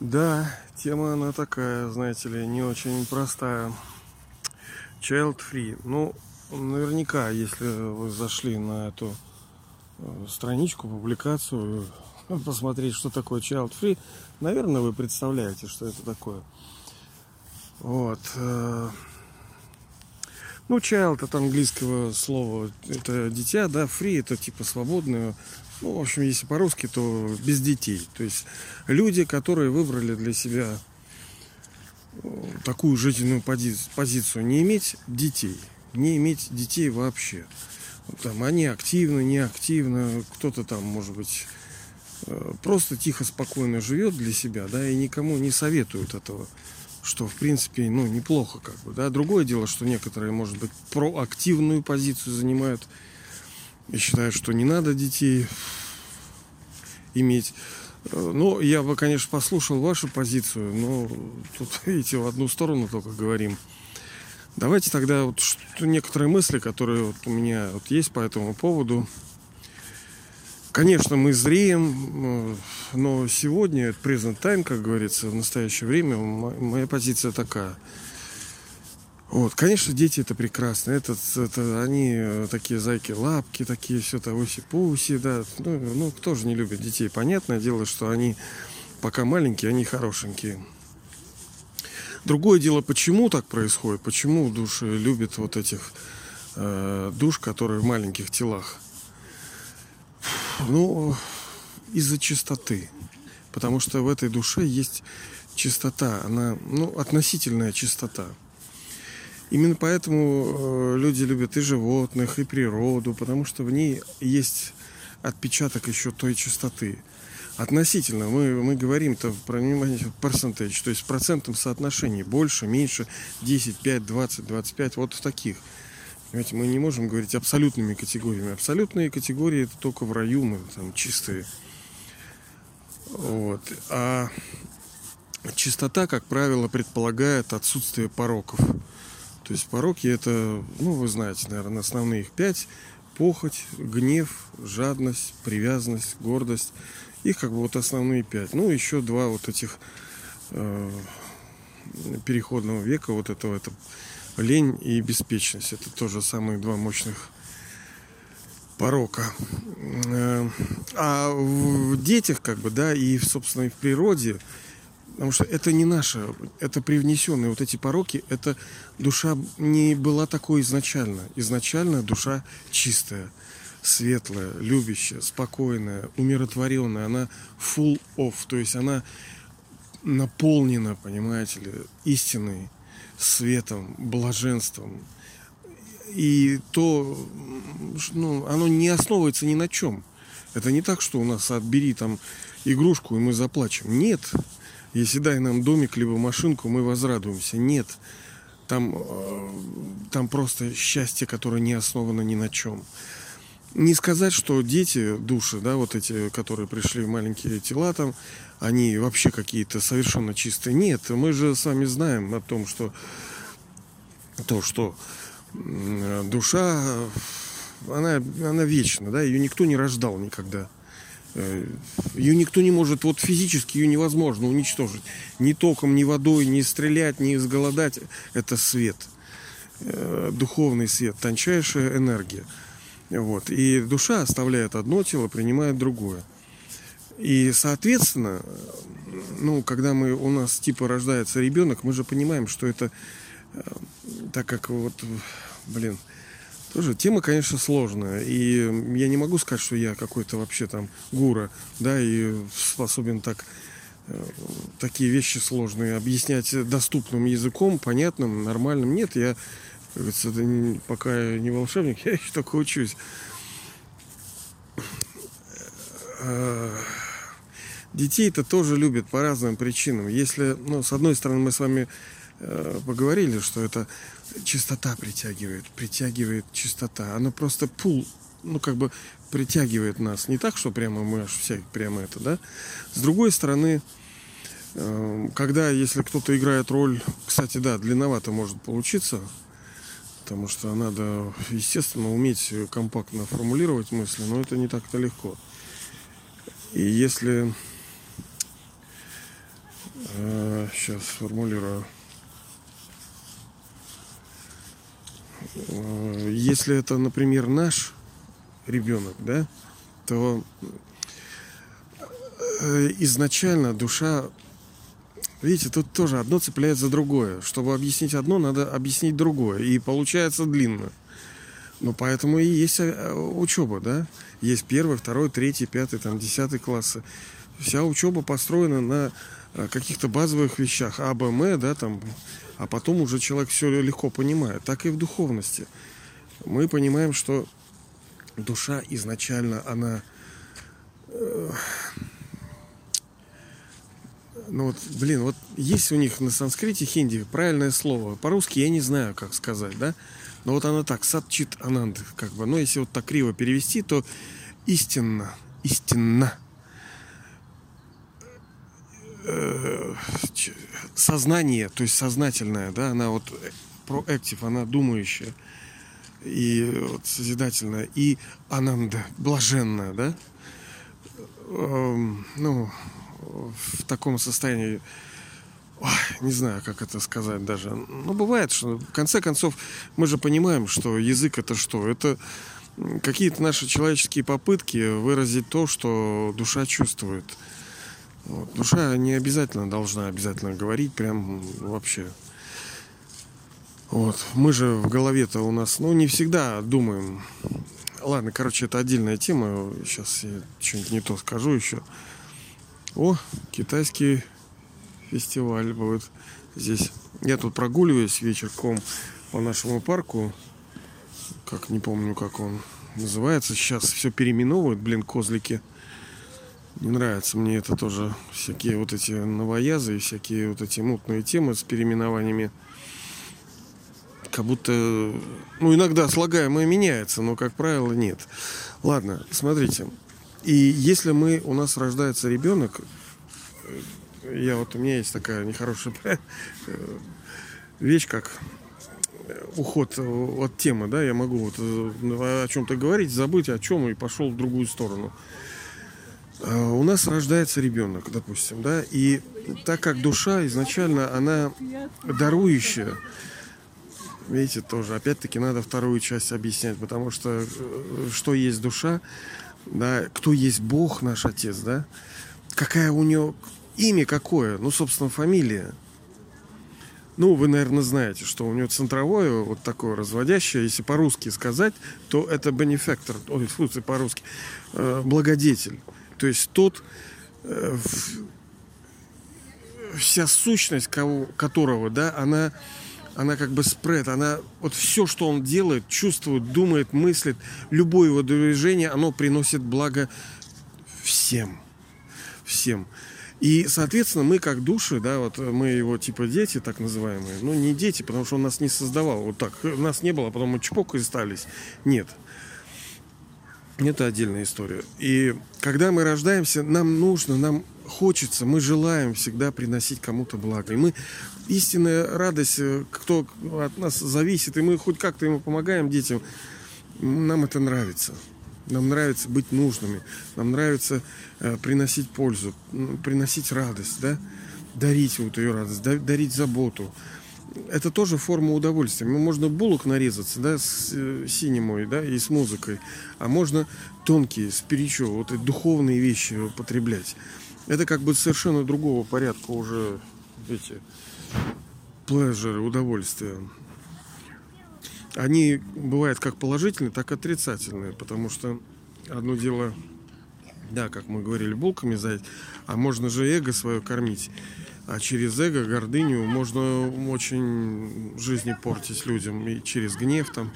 Да, тема она такая, знаете ли, не очень простая. Child free. Ну, наверняка, если вы зашли на эту э, страничку, публикацию, посмотреть, что такое child free, наверное, вы представляете, что это такое. Вот. Э, ну, child от английского слова это дитя, да, free это типа свободное, ну, в общем, если по-русски, то без детей. То есть люди, которые выбрали для себя э, такую жизненную позицию, не иметь детей, не иметь детей вообще. Там они активно, неактивно, кто-то там, может быть, э, просто тихо, спокойно живет для себя, да, и никому не советует этого, что, в принципе, ну, неплохо, как бы, да. Другое дело, что некоторые, может быть, проактивную позицию занимают, и считаю, что не надо детей иметь. Ну, я бы, конечно, послушал вашу позицию, но тут, видите, в одну сторону только говорим. Давайте тогда вот некоторые мысли, которые вот у меня вот есть по этому поводу. Конечно, мы зреем, но сегодня, present time, как говорится, в настоящее время, моя позиция такая – вот, конечно, дети это прекрасно. Это, это они э, такие зайки, лапки такие, все то уси-пуси, да. Ну, ну, кто же не любит детей? Понятное дело, что они пока маленькие, они хорошенькие. Другое дело, почему так происходит? Почему души любят вот этих э, душ, которые в маленьких телах? Ну, из-за чистоты. Потому что в этой душе есть чистота. Она, ну, относительная чистота. Именно поэтому э, люди любят и животных, и природу, потому что в ней есть отпечаток еще той чистоты. Относительно, мы, мы говорим-то про внимание percentage, то есть в процентном соотношении, больше, меньше, 10, 5, 20, 25, вот в таких. Понимаете, мы не можем говорить абсолютными категориями. Абсолютные категории это только в раю мы там чистые. Вот. А чистота, как правило, предполагает отсутствие пороков. То есть пороки это, ну, вы знаете, наверное, основные их пять. Похоть, гнев, жадность, привязанность, гордость. Их как бы вот основные пять. Ну, еще два вот этих э, переходного века, вот этого, это лень и беспечность. Это тоже самые два мощных порока. Э, а в детях, как бы, да, и, собственно, и в природе Потому что это не наше, это привнесенные вот эти пороки, это душа не была такой изначально. Изначально душа чистая, светлая, любящая, спокойная, умиротворенная. Она full off, то есть она наполнена, понимаете ли, истиной, светом, блаженством. И то, ну, оно не основывается ни на чем. Это не так, что у нас отбери там игрушку, и мы заплачем. Нет, если дай нам домик либо машинку, мы возрадуемся. Нет. Там, э, там просто счастье, которое не основано ни на чем. Не сказать, что дети, души, да, вот эти, которые пришли в маленькие тела там, они вообще какие-то совершенно чистые. Нет, мы же сами знаем о том, что то, что душа, она, она вечна, да, ее никто не рождал никогда. Э, ее никто не может, вот физически ее невозможно уничтожить. Ни током, ни водой, ни стрелять, ни изголодать. Это свет. Э, духовный свет, тончайшая энергия. Вот. И душа оставляет одно тело, принимает другое. И, соответственно, ну, когда мы, у нас типа рождается ребенок, мы же понимаем, что это, э, так как вот, блин, тоже тема, конечно, сложная. И я не могу сказать, что я какой-то вообще там гура, да, и способен так э, такие вещи сложные объяснять доступным языком, понятным, нормальным. Нет, я, говорится, это пока я не волшебник, я еще только учусь. Э, детей-то тоже любят по разным причинам. Если, ну, с одной стороны, мы с вами э, поговорили, что это чистота притягивает, притягивает чистота. Она просто пул, ну как бы притягивает нас. Не так, что прямо мы аж все прямо это, да. С другой стороны, э, когда, если кто-то играет роль, кстати, да, длинновато может получиться, потому что надо, естественно, уметь компактно формулировать мысли, но это не так-то легко. И если сейчас сформулирую. Если это, например, наш ребенок, да, то э, изначально душа, видите, тут тоже одно цепляет за другое. Чтобы объяснить одно, надо объяснить другое. И получается длинно. Ну, поэтому и есть э, учеба, да. Есть первый, второй, третий, пятый, там, десятый классы. Вся учеба построена на каких-то базовых вещах. А, Б, М, да, там, а потом уже человек все легко понимает. Так и в духовности. Мы понимаем, что душа изначально, она... Э, ну вот, блин, вот есть у них на санскрите хинди правильное слово. По-русски я не знаю, как сказать, да? Но вот она так, садчит ананд, как бы. Но если вот так криво перевести, то истинно, истинно э, сознание, то есть сознательное, да, она вот проактив, она думающая и вот, созидательная, и ананда, блаженная, да, эм, ну, в таком состоянии, ой, не знаю, как это сказать даже. Ну, бывает, что в конце концов мы же понимаем, что язык это что? Это какие-то наши человеческие попытки выразить то, что душа чувствует. Вот. Душа не обязательно должна обязательно говорить, прям вообще. Вот. Мы же в голове-то у нас, ну, не всегда думаем. Ладно, короче, это отдельная тема. Сейчас я что-нибудь не то скажу еще. О, китайский фестиваль будет здесь. Я тут прогуливаюсь вечерком по нашему парку. Как не помню, как он называется. Сейчас все переименовывают, блин, козлики. Не нравится мне это тоже. Всякие вот эти новоязы и всякие вот эти мутные темы с переименованиями. Как будто, ну, иногда слагаемое меняется, но, как правило, нет. Ладно, смотрите. И если мы, у нас рождается ребенок, э, я вот, у меня есть такая нехорошая э, вещь, как уход от темы, да, я могу вот э, о чем-то говорить, забыть о чем и пошел в другую сторону. А, у нас рождается ребенок, допустим, да, и так как душа изначально, она дарующая, видите, тоже, опять-таки, надо вторую часть объяснять, потому что э, что есть душа, да, кто есть Бог наш Отец, да, какая у него, имя какое, ну, собственно, фамилия. Ну, вы, наверное, знаете, что у него центровое, вот такое разводящее, если по-русски сказать, то это бенефектор, ой, смысле по-русски, э, благодетель. То есть тот, э, вся сущность кого, которого, да, она, она как бы спред, она вот все, что он делает, чувствует, думает, мыслит, любое его движение, оно приносит благо всем, всем. И, соответственно, мы как души, да, вот мы его типа дети, так называемые, ну не дети, потому что он нас не создавал, вот так, нас не было, а потом мы чпок и стались. Нет, это отдельная история. И когда мы рождаемся, нам нужно, нам хочется, мы желаем всегда приносить кому-то благо. И мы истинная радость, э, кто от нас зависит, и мы хоть как-то ему помогаем детям, нам это нравится. Нам нравится быть нужными, нам нравится э, приносить пользу, приносить радость, да, дарить вот ее радость, дарить заботу, это тоже форма удовольствия. Можно булок нарезаться, да, с э, синемой, да, и с музыкой. А можно тонкие, спиричу, вот эти духовные вещи употреблять. Это как бы совершенно другого порядка уже эти плежеры, удовольствия. Они бывают как положительные, так и отрицательные, потому что одно дело, да, как мы говорили, булками заять, а можно же эго свое кормить. А через эго, гордыню можно очень жизни портить людям. И через гнев там.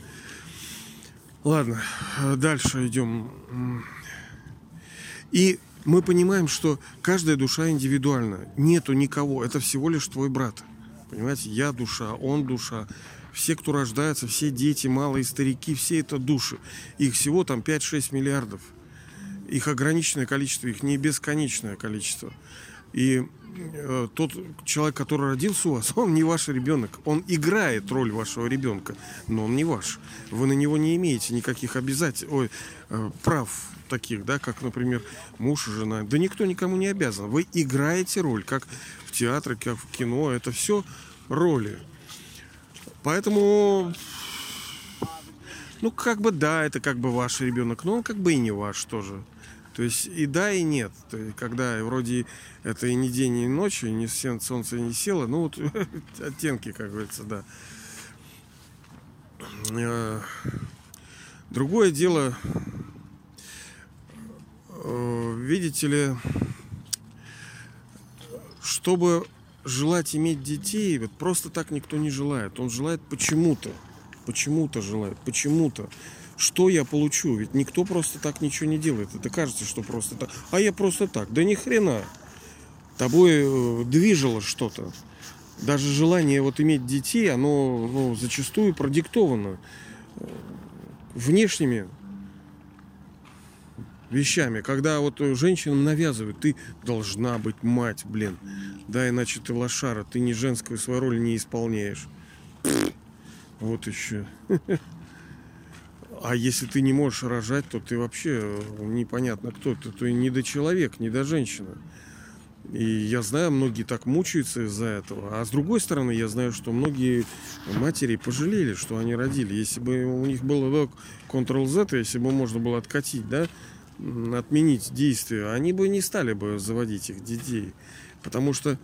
Ладно, дальше идем. И мы понимаем, что каждая душа индивидуальна. Нету никого. Это всего лишь твой брат. Понимаете, я душа, он душа. Все, кто рождается, все дети, малые старики, все это души. Их всего там 5-6 миллиардов. Их ограниченное количество, их не бесконечное количество. И тот человек, который родился у вас, он не ваш ребенок. Он играет роль вашего ребенка, но он не ваш. Вы на него не имеете никаких обязательств, ой, э, прав таких, да, как, например, муж и жена. Да никто никому не обязан. Вы играете роль, как в театре, как в кино. Это все роли. Поэтому, ну, как бы да, это как бы ваш ребенок, но он как бы и не ваш тоже. То есть и да, и нет. То есть, когда вроде это и не день, и ночь, и не солнце не село, ну вот оттенки, как говорится, да. Э, другое дело, э, видите ли, чтобы желать иметь детей, вот просто так никто не желает. Он желает почему-то. Почему-то желает. Почему-то. Что я получу? Ведь никто просто так ничего не делает. Это кажется, что просто так. А я просто так. Да ни хрена. Тобой э, движило что-то. Даже желание вот иметь детей, оно ну, зачастую продиктовано э, внешними вещами, когда вот женщинам навязывают, ты должна быть мать, блин, да, иначе ты лошара, ты не женскую свою роль не исполняешь. Вот еще. А если ты не можешь рожать, то ты вообще э, непонятно кто ты. Ты не до человек, не до женщины. И я знаю, многие так мучаются из-за этого. А с другой стороны, я знаю, что многие матери пожалели, что они родили. Если бы у них было Ctrl-Z, если бы можно было откатить, да, отменить действие, они бы не стали бы заводить их детей. Потому что,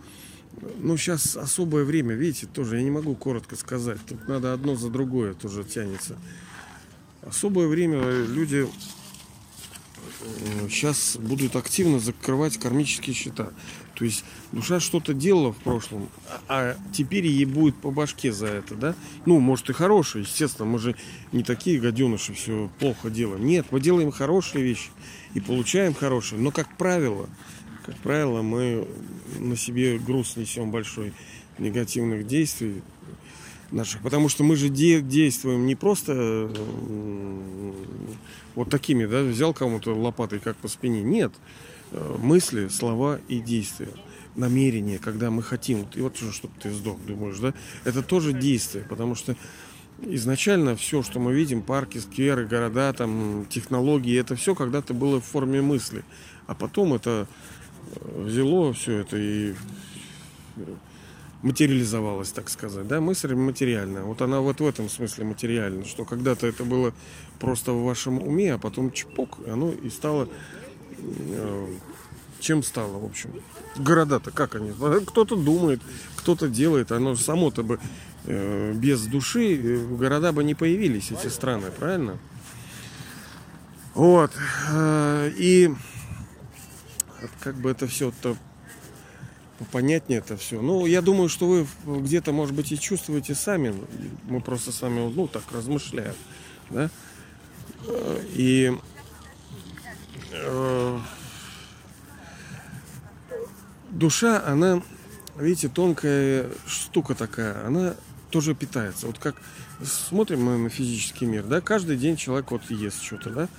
ну, сейчас особое время, видите, тоже я не могу коротко сказать. Тут надо одно за другое тоже тянется. Особое время люди сейчас будут активно закрывать кармические счета. То есть душа что-то делала в прошлом, а теперь ей будет по башке за это, да? Ну, может и хорошее, естественно, мы же не такие гаденыши все плохо делаем. Нет, мы делаем хорошие вещи и получаем хорошие, но как правило, как правило, мы на себе груз несем большой негативных действий, наших. Потому что мы же де- действуем не просто вот такими, да, взял кому-то лопатой как по спине. Нет. Э, мысли, слова и действия. Намерение, когда мы хотим. И вот чтобы ты сдох, думаешь, да? Это тоже действие, потому что изначально все, что мы видим, парки, скверы, города, там, технологии, это все когда-то было в форме мысли. А потом это э, взяло все это и материализовалась, так сказать. Да, мысль материальная. Вот она вот в этом смысле материальна, что когда-то это было просто в вашем уме, а потом чпок, и оно и стало э, чем стало, в общем. Города-то как они? Кто-то думает, кто-то делает. Оно само-то бы э, без души э, города бы не появились, эти страны, правильно? Вот. Э, и как бы это все-то понятнее это все. Ну, я думаю, что вы где-то, может быть, и чувствуете сами. Мы просто с вами, ну, так размышляем. Да? И э, душа, она, видите, тонкая штука такая, она тоже питается. Вот как смотрим мы на физический мир, да, каждый день человек вот ест что-то, да,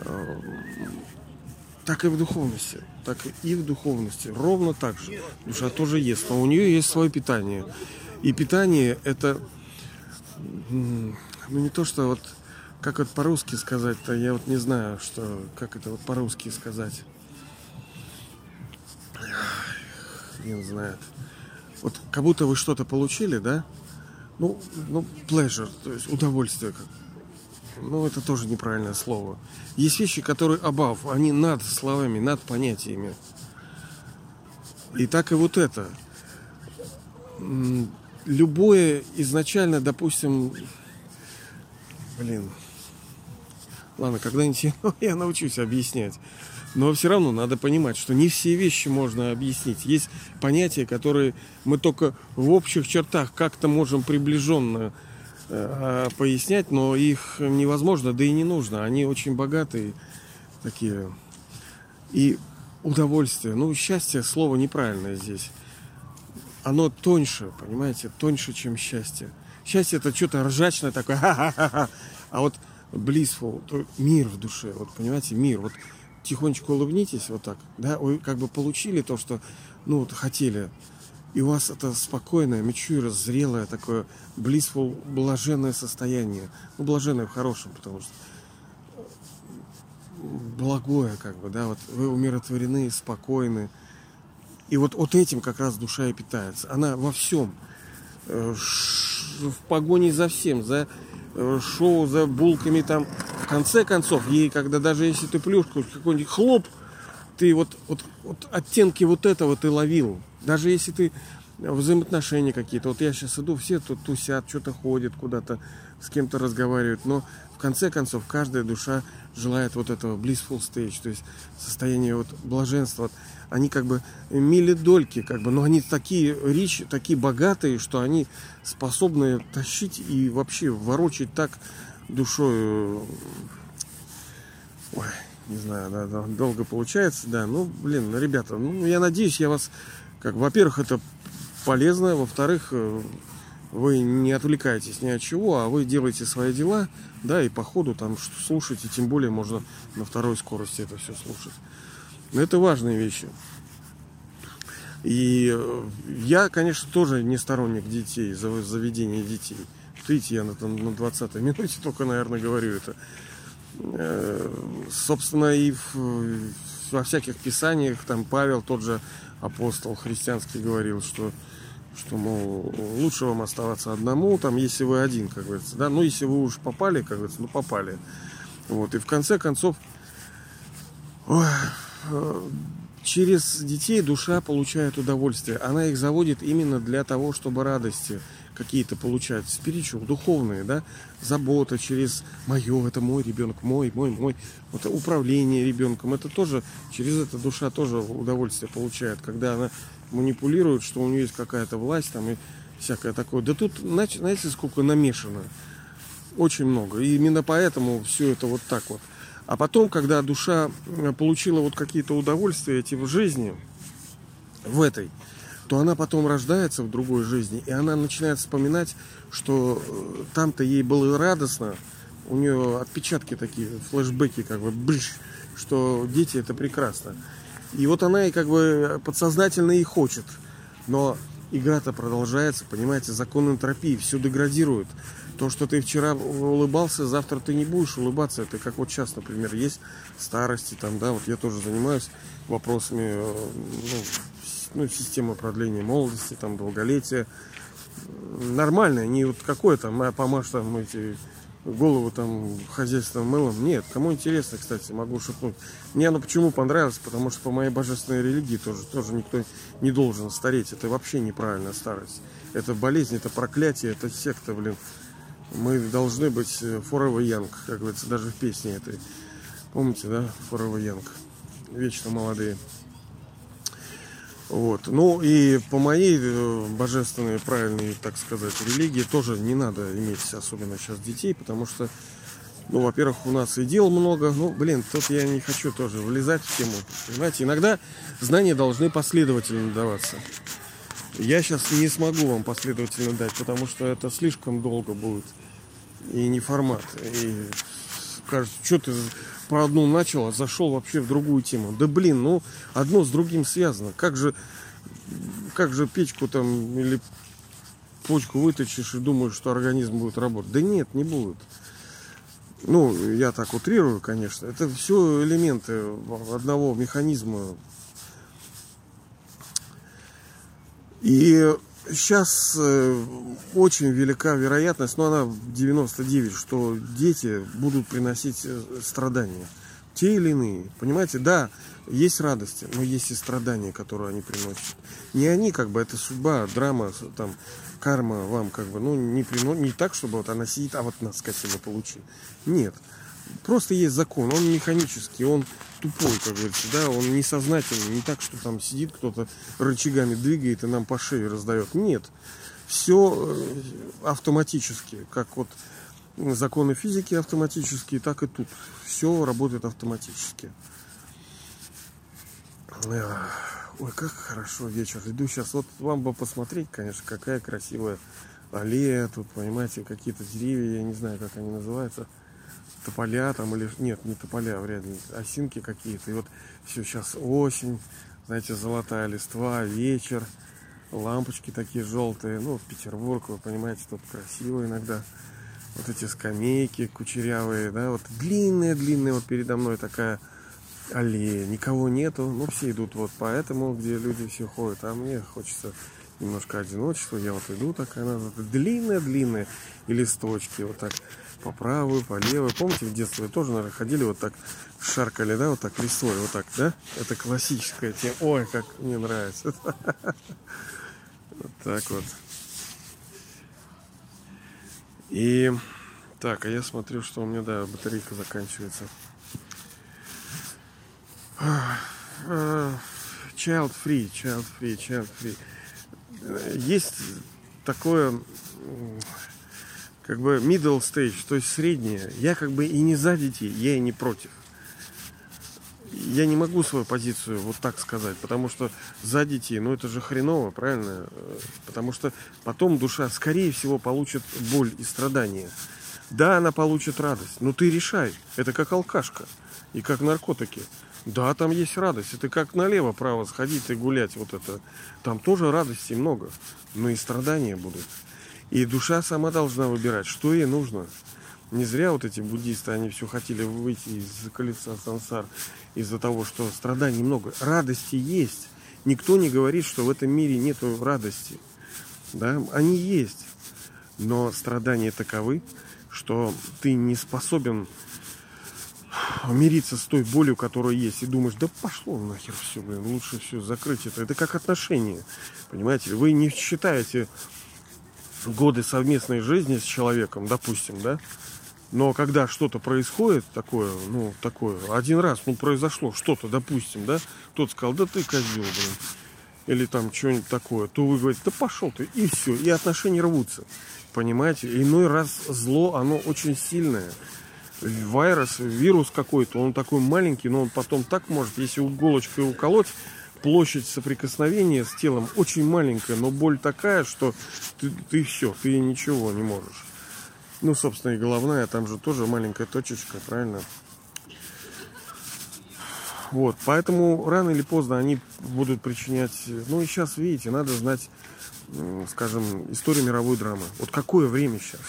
э, так и в духовности. Так и в духовности. Ровно так же. Душа тоже ест, но у нее есть свое питание. И питание это ну не то, что вот как вот по-русски сказать-то, я вот не знаю, что как это вот по-русски сказать. Не знает. Вот как будто вы что-то получили, да? Ну, ну, pleasure, то есть удовольствие, ну, это тоже неправильное слово. Есть вещи, которые above, они над словами, над понятиями. И так и вот это. Любое изначально, допустим, блин, ладно, когда-нибудь я научусь объяснять. Но все равно надо понимать, что не все вещи можно объяснить. Есть понятия, которые мы только в общих чертах как-то можем приближенно пояснять, но их невозможно, да и не нужно. Они очень богатые такие. И удовольствие. Ну, счастье слово неправильное здесь. Оно тоньше, понимаете, тоньше, чем счастье. Счастье это что-то ржачное такое. А вот blissful, мир в душе, вот понимаете, мир. Вот тихонечко улыбнитесь вот так, да, вы как бы получили то, что, ну, вот хотели и у вас это спокойное, мечура, зрелое такое blissful, блаженное состояние. Ну, блаженное в хорошем, потому что благое, как бы, да, вот вы умиротворены, спокойны. И вот, вот этим как раз душа и питается. Она во всем. Э, в погоне за всем, за э, шоу, за булками там. В конце концов, ей, когда даже если ты плюшку, какой-нибудь хлоп, ты вот, вот, вот оттенки вот этого ты ловил. Даже если ты взаимоотношения какие-то. Вот я сейчас иду, все тут тусят, что-то ходят куда-то, с кем-то разговаривают. Но в конце концов каждая душа желает вот этого blissful stage, то есть состояние вот блаженства. Они как бы милидольки, как бы, но они такие речи, такие богатые, что они способны тащить и вообще ворочать так душой. Ой, не знаю, да, долго получается, да. Ну, блин, ребята, ну, я надеюсь, я вас, как, во-первых, это полезно, во-вторых, э, вы не отвлекаетесь ни от чего, а вы делаете свои дела, да, и по ходу там слушаете, тем более можно на второй скорости это все слушать. Но это важные вещи. И э, я, конечно, тоже не сторонник детей, заведения детей. Видите, я на, на 20 минуте только, наверное, говорю это. Э, собственно, и в, во всяких писаниях, там Павел, тот же апостол христианский говорил, что что, мол, лучше вам оставаться одному, там, если вы один, как говорится, да, ну, если вы уж попали, как говорится, ну, попали. Вот, и в конце концов, ой, э, через детей душа получает удовольствие. Она их заводит именно для того, чтобы радости какие-то получать, спиричу, духовные, да, забота через мое, это мой ребенок, мой, мой, мой, вот управление ребенком, это тоже, через это душа тоже удовольствие получает, когда она манипулирует, что у нее есть какая-то власть там и всякое такое. Да тут, знаете, сколько намешано? Очень много. И именно поэтому все это вот так вот. А потом, когда душа э, получила вот какие-то удовольствия эти в жизни, в этой, то она потом рождается в другой жизни, и она начинает вспоминать, что э, там-то ей было радостно, у нее отпечатки такие, флешбеки, как бы, брыш, что дети это прекрасно. И вот она и как бы подсознательно и хочет. Но игра-то продолжается, понимаете, закон энтропии, все деградирует. То, что ты вчера улыбался, завтра ты не будешь улыбаться. Это как вот сейчас, например, есть старости, там, да, вот я тоже занимаюсь вопросами э, ну, ну, системы продления молодости, там, долголетия. Нормально, не вот какое там, помашь там эти голову там хозяйственным мылом. Нет, кому интересно, кстати, могу шепнуть. Мне оно почему понравилось, потому что по моей божественной религии тоже, тоже никто не должен стареть. Это вообще неправильная старость. Это болезнь, это проклятие, это секта, блин. Мы должны быть э, forever young, как говорится, даже в песне этой. Помните, да? Forever young. Вечно молодые. Вот. Ну и по моей э, божественной, правильной, так сказать, религии тоже не надо иметь особенно сейчас детей, потому что, ну, во-первых, у нас и дел много. Ну, блин, тут я не хочу тоже влезать в тему. Понимаете, иногда знания должны последовательно даваться. Я сейчас не смогу вам последовательно дать, потому что это слишком долго будет. И не формат. И кажется, что ты про одну начал, а зашел вообще в другую тему. Да блин, ну одно с другим связано. Как же, как же печку там или почку вытащишь и думаешь, что организм будет работать? Да нет, не будет. Ну, я так утрирую, конечно. Это все элементы одного механизма. И сейчас э, очень велика вероятность, но она 99, что дети будут приносить э, страдания. Те или иные. Понимаете, да, есть радости, но есть и страдания, которые они приносят. Не они, как бы, это судьба, драма, там, карма вам, как бы, ну, не, приносит, не так, чтобы вот она сидит, а вот на скотина получи. Нет. Просто есть закон, он механический, он тупой, как говорится, да, он несознательный, не так, что там сидит кто-то рычагами двигает и нам по шее раздает. Нет, все э, автоматически, как вот законы физики автоматические, так и тут. Все работает автоматически. Ой, как хорошо вечер. Иду сейчас. Вот вам бы посмотреть, конечно, какая красивая аллея. Тут, понимаете, какие-то деревья, я не знаю, как они называются тополя там или нет, не тополя, вряд ли, осинки какие-то. И вот все сейчас осень, знаете, золотая листва, вечер, лампочки такие желтые. Ну, Петербург, вы понимаете, тут красиво иногда. Вот эти скамейки кучерявые, да, вот длинные-длинные, вот передо мной такая аллее, никого нету, ну все идут вот по этому, где люди все ходят, а мне хочется немножко одиночества, я вот иду такая, она длинная-длинная, и листочки вот так по правую, по левую. Помните, в детстве тоже, наверное, ходили вот так, шаркали, да, вот так лисой, вот так, да? Это классическая тема. Ой, как мне нравится. Вот так вот. И так, а я смотрю, что у меня, да, батарейка заканчивается. Child free, child free, child free. Есть такое как бы middle stage, то есть среднее. Я как бы и не за детей, я и не против. Я не могу свою позицию вот так сказать, потому что за детей, ну это же хреново, правильно? Потому что потом душа, скорее всего, получит боль и страдания. Да, она получит радость, но ты решай. Это как алкашка и как наркотики. Да, там есть радость. Это как налево-право сходить и гулять вот это. Там тоже радости много, но и страдания будут. И душа сама должна выбирать, что ей нужно. Не зря вот эти буддисты, они все хотели выйти из колеса сансар из-за того, что страданий много. Радости есть. Никто не говорит, что в этом мире нет радости. Да? Они есть. Но страдания таковы, что ты не способен мириться с той болью, которая есть, и думаешь, да пошло нахер все, блин, лучше все закрыть это. Это как отношения, понимаете? Вы не считаете годы совместной жизни с человеком, допустим, да, но когда что-то происходит такое, ну, такое, один раз, ну, произошло что-то, допустим, да, тот сказал, да ты козел, блин, или там что-нибудь такое, то вы говорите, да пошел ты, и все, и отношения рвутся, понимаете, иной раз зло, оно очень сильное, вирус, вирус какой-то, он такой маленький, но он потом так может, если иголочкой уколоть, площадь соприкосновения с телом очень маленькая, но боль такая, что ты, ты все, ты ничего не можешь. Ну, собственно, и головная, там же тоже маленькая точечка, правильно? Вот, поэтому рано или поздно они будут причинять... Ну, и сейчас, видите, надо знать, скажем, историю мировой драмы. Вот какое время сейчас?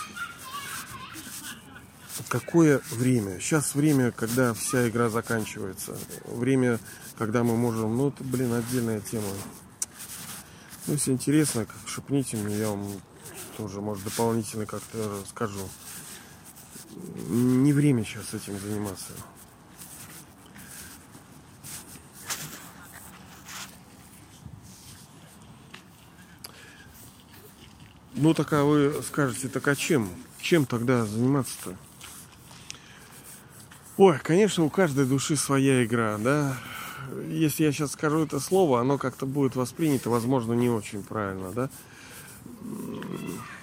какое время? Сейчас время, когда вся игра заканчивается. Время, когда мы можем... Ну, это, блин, отдельная тема. Ну, если интересно, как шепните мне, я вам тоже, может, дополнительно как-то скажу. Не время сейчас этим заниматься. Ну, так а вы скажете, так а чем? Чем тогда заниматься-то? Ой, конечно, у каждой души своя игра, да. Если я сейчас скажу это слово, оно как-то будет воспринято, возможно, не очень правильно, да.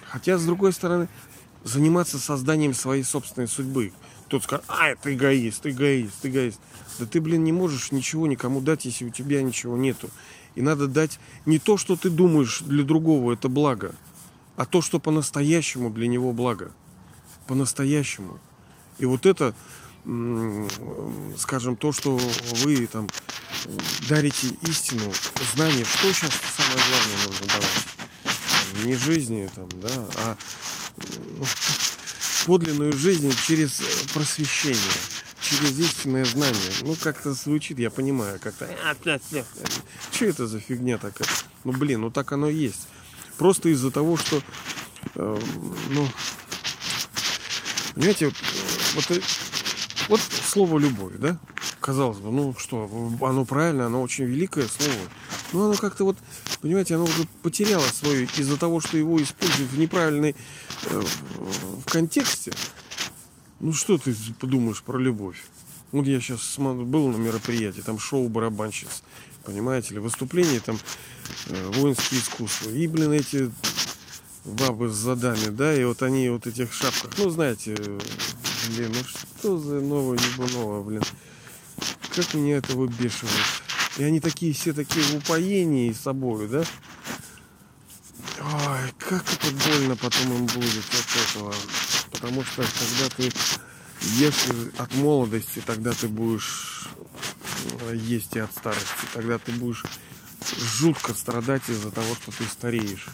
Хотя, с другой стороны, заниматься созданием своей собственной судьбы. Тот скажет, а, это эгоист, эгоист, эгоист. Да ты, блин, не можешь ничего никому дать, если у тебя ничего нету. И надо дать не то, что ты думаешь для другого, это благо, а то, что по-настоящему для него благо. По-настоящему. И вот это скажем, то, что вы там дарите истину, знание, что сейчас самое главное нужно давать. Не жизни там, да, а ну, подлинную жизнь через просвещение, через истинное знание. Ну, как-то звучит, я понимаю, как-то... Что это за фигня такая? Ну, блин, ну так оно есть. Просто из-за того, что, э, ну, понимаете, вот вот слово любовь, да? Казалось бы, ну что, оно правильно, оно очень великое слово. Но оно как-то вот, понимаете, оно уже потеряло свое из-за того, что его используют в неправильной э, в контексте. Ну что ты подумаешь про любовь? Вот я сейчас был на мероприятии, там шоу барабанщиц, понимаете ли, выступление там э, воинские искусства. И, блин, эти бабы с задами, да, и вот они вот этих шапках, ну, знаете, Блин, ну что за новое новое, блин. Как меня это выбешивает. И они такие, все такие в упоении с собой, да? Ой, как это больно потом им будет от этого. Потому что когда ты ешь от молодости, тогда ты будешь э, есть и от старости. Тогда ты будешь жутко страдать из-за того, что ты стареешь.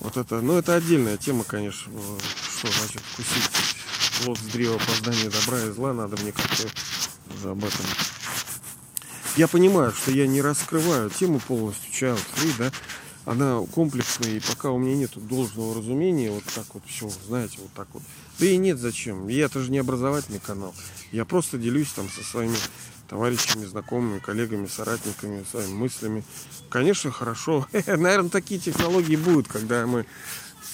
Вот это, ну это отдельная тема, конечно, что значит вкусить плод с древа познания добра и зла, надо мне как-то уже об этом Я понимаю, что я не раскрываю тему полностью child free, да, она комплексная, и пока у меня нет должного разумения, вот так вот все, знаете, вот так вот. Да и нет зачем. Я это же не образовательный канал. Я просто делюсь там со своими товарищами, знакомыми, коллегами, соратниками, своими мыслями. Конечно, хорошо. Наверное, такие технологии будут, когда мы...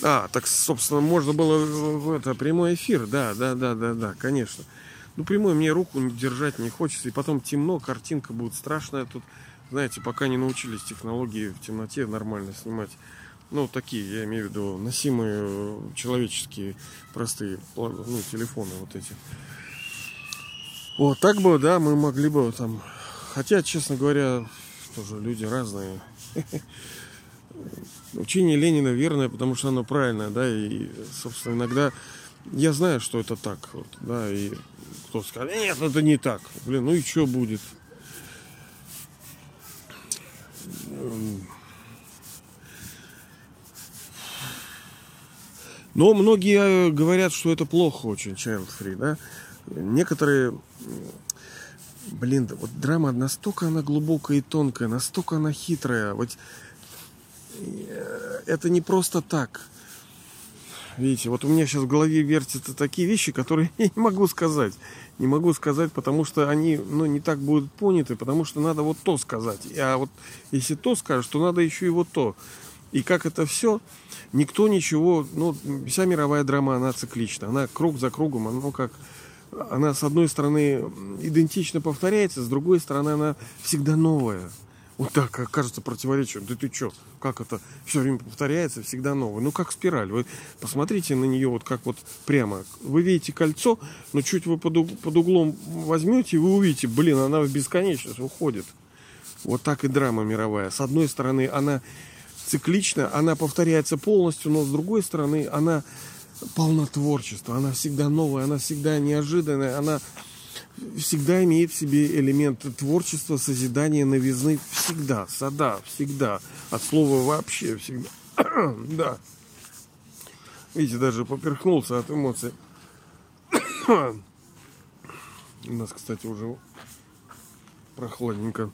А, так, собственно, можно было это прямой эфир. Да, да, да, да, да, конечно. Ну, прямой мне руку держать не хочется. И потом темно, картинка будет страшная тут знаете, пока не научились технологии в темноте нормально снимать. Ну, такие, я имею в виду, носимые э, человеческие простые ну, телефоны вот эти. Вот так бы, да, мы могли бы там... Хотя, честно говоря, тоже люди разные. Учение Ленина верное, потому что оно правильное, да, и, собственно, иногда я знаю, что это так, вот, да, и кто-то скажет, нет, это не так. Блин, ну и что будет? Но многие говорят, что это плохо очень, child free, да. Некоторые, блин, вот драма настолько она глубокая и тонкая, настолько она хитрая. Вот э, это не просто так. Видите, вот у меня сейчас в голове вертятся такие вещи, которые я не могу сказать. Не могу сказать, потому что они ну, не так будут поняты, потому что надо вот то сказать. А вот если то скажешь, то надо еще и вот то. И как это все, никто ничего, ну, вся мировая драма, она циклична. Она круг за кругом, она, как, она с одной стороны идентично повторяется, с другой стороны она всегда новая. Вот так кажется противоречием. Да ты что, как это все время повторяется, всегда новое. Ну, как спираль. Вы посмотрите на нее вот как вот прямо. Вы видите кольцо, но чуть вы под, под углом возьмете, и вы увидите, блин, она в бесконечность уходит. Вот так и драма мировая. С одной стороны, она циклична, она повторяется полностью, но с другой стороны, она полна творчества. Она всегда новая, она всегда неожиданная, она всегда имеет в себе элемент творчества, созидания, новизны. Всегда, сада, всегда. От слова вообще всегда. да. Видите, даже поперхнулся от эмоций. У нас, кстати, уже прохладненько.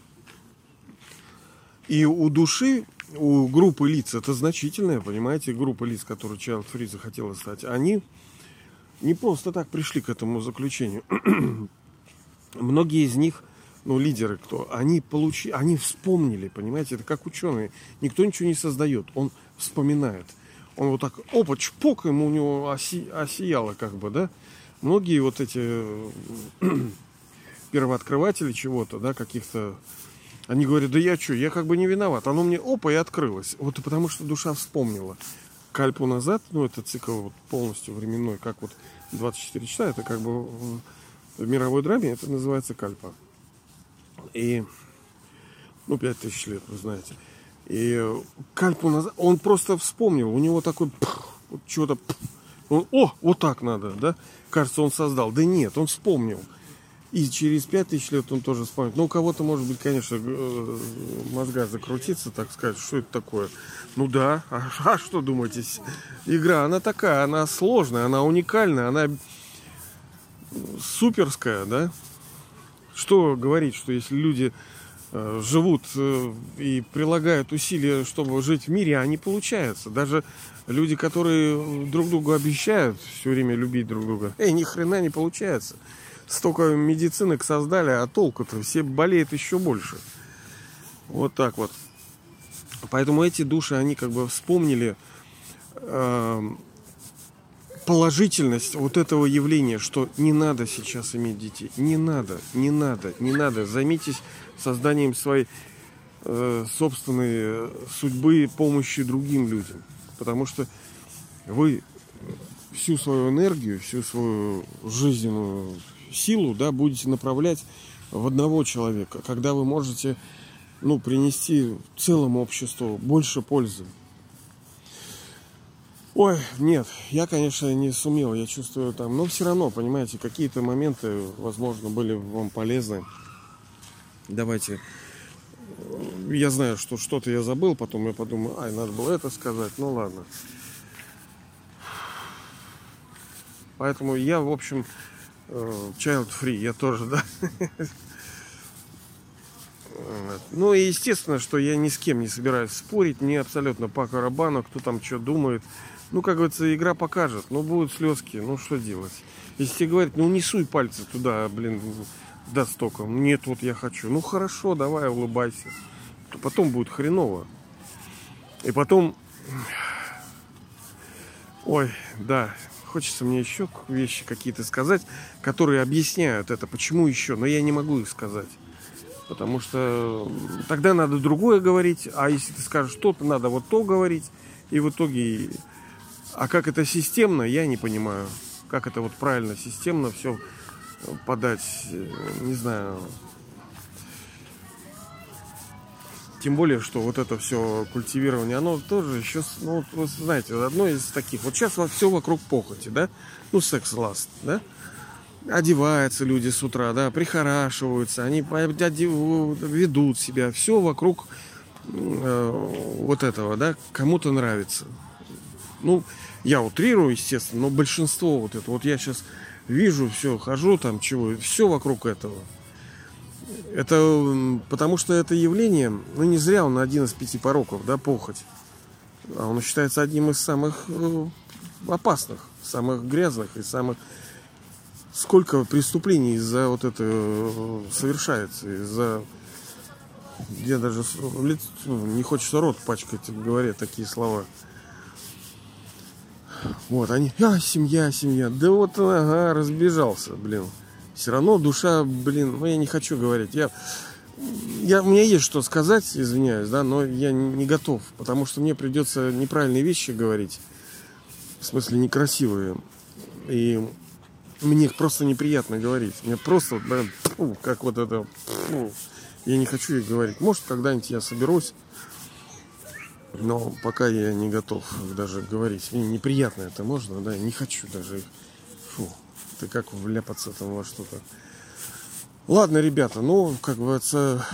И у души, у группы лиц, это значительная, понимаете, группа лиц, которую Child Free захотела стать, они не просто так пришли к этому заключению многие из них, ну, лидеры кто, они получили, они вспомнили, понимаете, это как ученые. Никто ничего не создает, он вспоминает. Он вот так, опа, чпок, ему у него оси, осияло как бы, да. Многие вот эти первооткрыватели чего-то, да, каких-то, они говорят, да я что, я как бы не виноват. Оно мне опа и открылось. Вот и потому что душа вспомнила. Кальпу назад, ну, это цикл вот полностью временной, как вот 24 часа, это как бы в мировой драме это называется кальпа. И, ну, пять тысяч лет, вы знаете. И кальпу назад, он просто вспомнил, у него такой, вот что-то, он, о, вот так надо, да? Кажется, он создал. Да нет, он вспомнил. И через пять тысяч лет он тоже вспомнит. Ну, у кого-то, может быть, конечно, э, мозга закрутиться, так сказать, что это такое. Ну да, а, а что думаете? Игра, она такая, она сложная, она уникальная, она суперская, да? Что говорить, что если люди э, живут э, и прилагают усилия, чтобы жить в мире, они получаются. Даже люди, которые друг другу обещают все время любить друг друга, эй, ни хрена не получается. Столько медицинок создали, а толку-то все болеют еще больше. Вот так вот. Поэтому эти души, они как бы вспомнили э, положительность вот этого явления, что не надо сейчас иметь детей. Не надо, не надо, не надо. Займитесь созданием своей э, собственной судьбы, помощи другим людям. Потому что вы всю свою энергию, всю свою жизненную силу да, будете направлять в одного человека, когда вы можете ну, принести целому обществу больше пользы. Ой, нет, я, конечно, не сумел, я чувствую там, но все равно, понимаете, какие-то моменты, возможно, были вам полезны. Давайте, я знаю, что что-то я забыл, потом я подумаю, ай, надо было это сказать, ну ладно. Поэтому я, в общем, э, child free, я тоже, да. Ну и естественно, что я ни с кем не собираюсь спорить, мне абсолютно по карабану, кто там что думает. Ну, как говорится, игра покажет. Ну, будут слезки, ну что делать? Если тебе говорят, ну не суй пальцы туда, блин, до стока. Нет, вот я хочу. Ну хорошо, давай, улыбайся. То потом будет хреново. И потом... Ой, да, хочется мне еще вещи какие-то сказать, которые объясняют это, почему еще, но я не могу их сказать. Потому что тогда надо другое говорить, а если ты скажешь что-то, надо вот то говорить. И в итоге... А как это системно, я не понимаю. Как это вот правильно, системно все подать, не знаю. Тем более, что вот это все культивирование, оно тоже еще, ну, вы знаете, одно из таких. Вот сейчас все вокруг похоти, да? Ну, секс-ласт, да? одеваются люди с утра, да, прихорашиваются, они ведут себя, все вокруг э, вот этого, да, кому-то нравится. Ну, я утрирую, естественно, но большинство вот это, вот я сейчас вижу все, хожу там, чего, все вокруг этого. Это потому что это явление, ну не зря он один из пяти пороков, да, похоть. А он считается одним из самых э, опасных, самых грязных и самых сколько преступлений из-за вот это э, совершается, из-за я даже ну, не хочется рот пачкать, говоря такие слова. Вот, они, а, семья, семья. Да вот, ага, разбежался, блин. Все равно душа, блин, ну я не хочу говорить. Я, я, у меня есть что сказать, извиняюсь, да, но я не готов, потому что мне придется неправильные вещи говорить. В смысле, некрасивые. И мне просто неприятно говорить. Мне просто, блин, как вот это, я не хочу их говорить. Может, когда-нибудь я соберусь, но пока я не готов даже говорить. Мне неприятно это можно, да, не хочу даже. Фу, ты как вляпаться там во что-то. Ладно, ребята, ну, как бы это...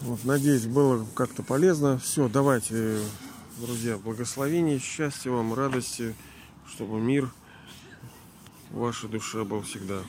Вот, надеюсь, было как-то полезно. Все, давайте, друзья, благословения, счастья вам, радости чтобы мир в вашей душе был всегда.